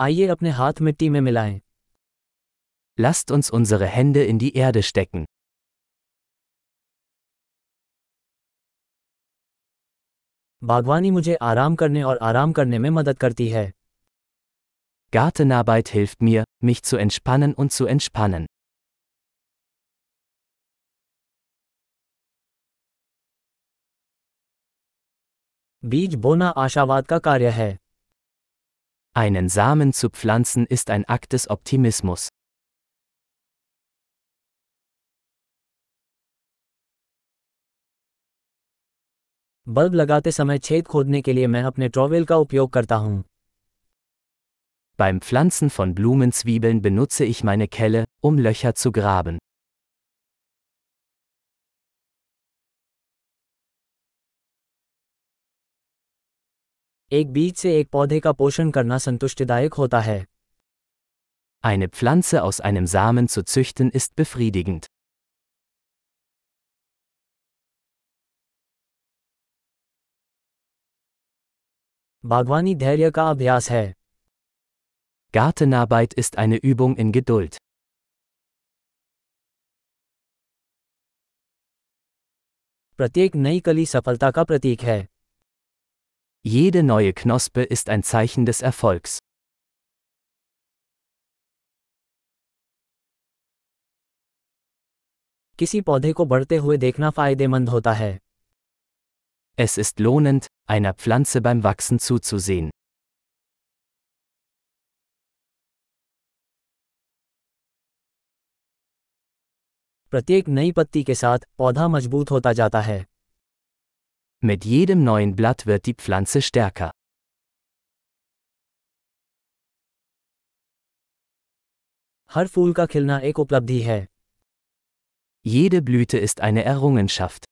आइए अपने हाथ मिट्टी में मिलाएँ Lasst uns unsere Hände in die Erde stecken. बागवानी मुझे आराम करने और आराम करने में मदद करती है Gartenarbeit hilft mir, mich zu entspannen und zu entspannen. बीज बोना आशावाद का कार्य है Einen Samen zu pflanzen ist ein Akt des Optimismus. Bulb लगाते समय छेद खोदने के लिए मैं अपने ट्रॉवेल का उपयोग करता हूं Beim Pflanzen von Blumenzwiebeln benutze ich meine Kelle, um Löcher zu graben. एक बीज से एक पौधे का पोषण करना संतुष्टिदायक होता है Eine Pflanze aus einem Samen zu züchten ist befriedigend. बागवानी धैर्य का अभ्यास है Gartenarbeit ist eine Übung in Geduld. प्रत्येक नई कली सफलता का प्रतीक है Jede neue Knospe ist ein Zeichen des Erfolgs. किसी पौधे को बढ़ते हुए देखना फायदेमंद होता है Es ist lohnend, einer Pflanze beim Wachsen zuzusehen. प्रत्येक नई पत्ती के साथ पौधा मजबूत होता जाता है Mit jedem neuen Blatt wird die Pflanze stärker. हर फूल का खिलना एक उपलब्धि है Jede Blüte ist eine Errungenschaft.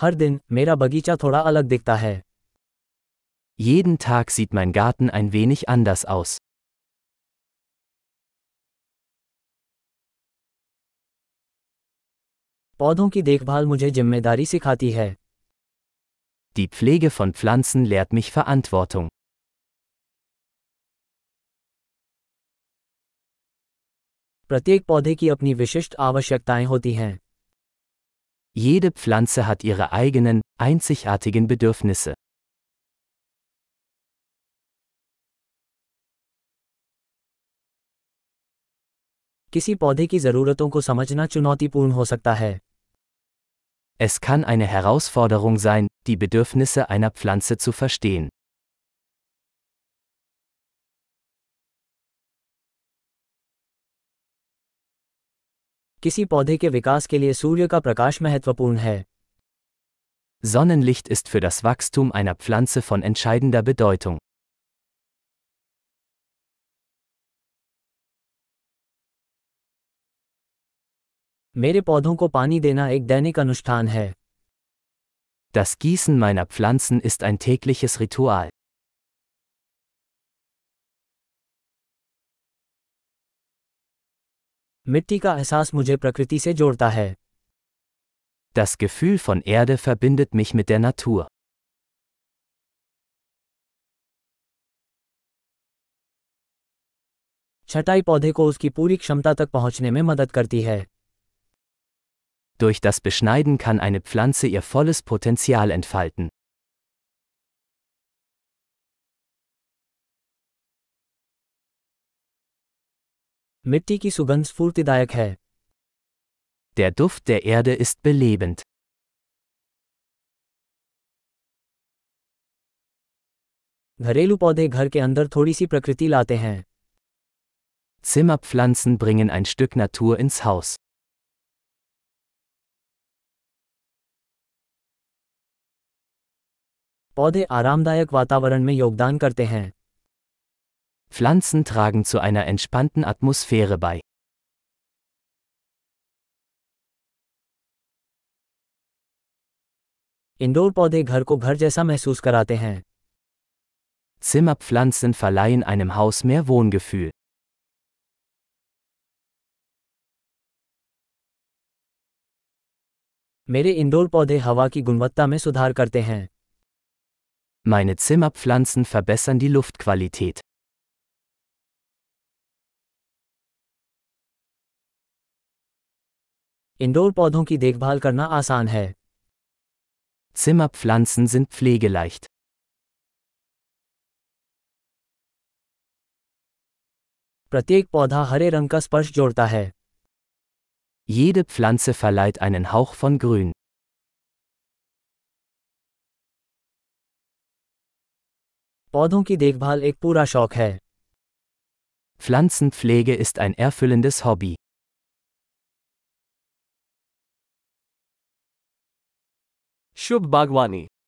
हर दिन मेरा बगीचा थोड़ा अलग दिखता है Jeden Tag sieht mein Garten ein wenig anders aus. पौधों की देखभाल मुझे ज़िम्मेदारी सिखाती है Die Pflege von Pflanzen lehrt mich Verantwortung. प्रत्येक पौधे की अपनी विशिष्ट आवश्यकताएँ होती हैं Jede Pflanze hat ihre eigenen, einzigartigen Bedürfnisse. किसी पौधे की ज़रूरतों को समझना चुनौतीपूर्ण हो सकता है Es kann eine Herausforderung sein, die Bedürfnisse einer Pflanze zu verstehen. किसी पौधे के विकास के लिए सूर्य का प्रकाश महत्वपूर्ण है Sonnenlicht ist für das Wachstum einer Pflanze von entscheidender Bedeutung. मेरे पौधों को पानी देना एक दैनिक अनुष्ठान है Das Gießen meiner Pflanzen ist ein tägliches Ritual. मिट्टी का एहसास मुझे प्रकृति से जोड़ता है Das Gefühl von Erde verbindet mich mit der Natur. छटाई पौधे को उसकी पूरी क्षमता तक पहुँचने में मदद करती है Durch das Beschneiden kann eine Pflanze ihr volles Potenzial entfalten. मिट्टी की सुगंध स्फूर्तिदायक है Der Duft der Erde ist belebend. घरेलू पौधे घर के अंदर थोड़ी सी प्रकृति लाते हैं Zimmerpflanzen bringen ein Stück Natur ins Haus. पौधे आरामदायक वातावरण में योगदान करते हैं Pflanzen tragen zu einer entspannten Atmosphäre bei. Indoor पौधे घर को घर जैसा महसूस कराते हैं Zimmerpflanzen verleihen einem Haus mehr Wohngefühl. मेरे इंडोर पौधे हवा की गुणवत्ता में सुधार करते हैं Meine Zimmerpflanzen verbessern die Luftqualität. Indoor पौधों की देखभाल करना आसान है Zimmerpflanzen sind pflegeleicht. प्रत्येक पौधा हरे रंग का स्पर्श जोड़ता है Jede Pflanze verleiht einen Hauch von Grün. पौधों की देखभाल एक पूरा शौक है Pflanzenpflege ist ein erfüllendes Hobby. शुभ बागवानी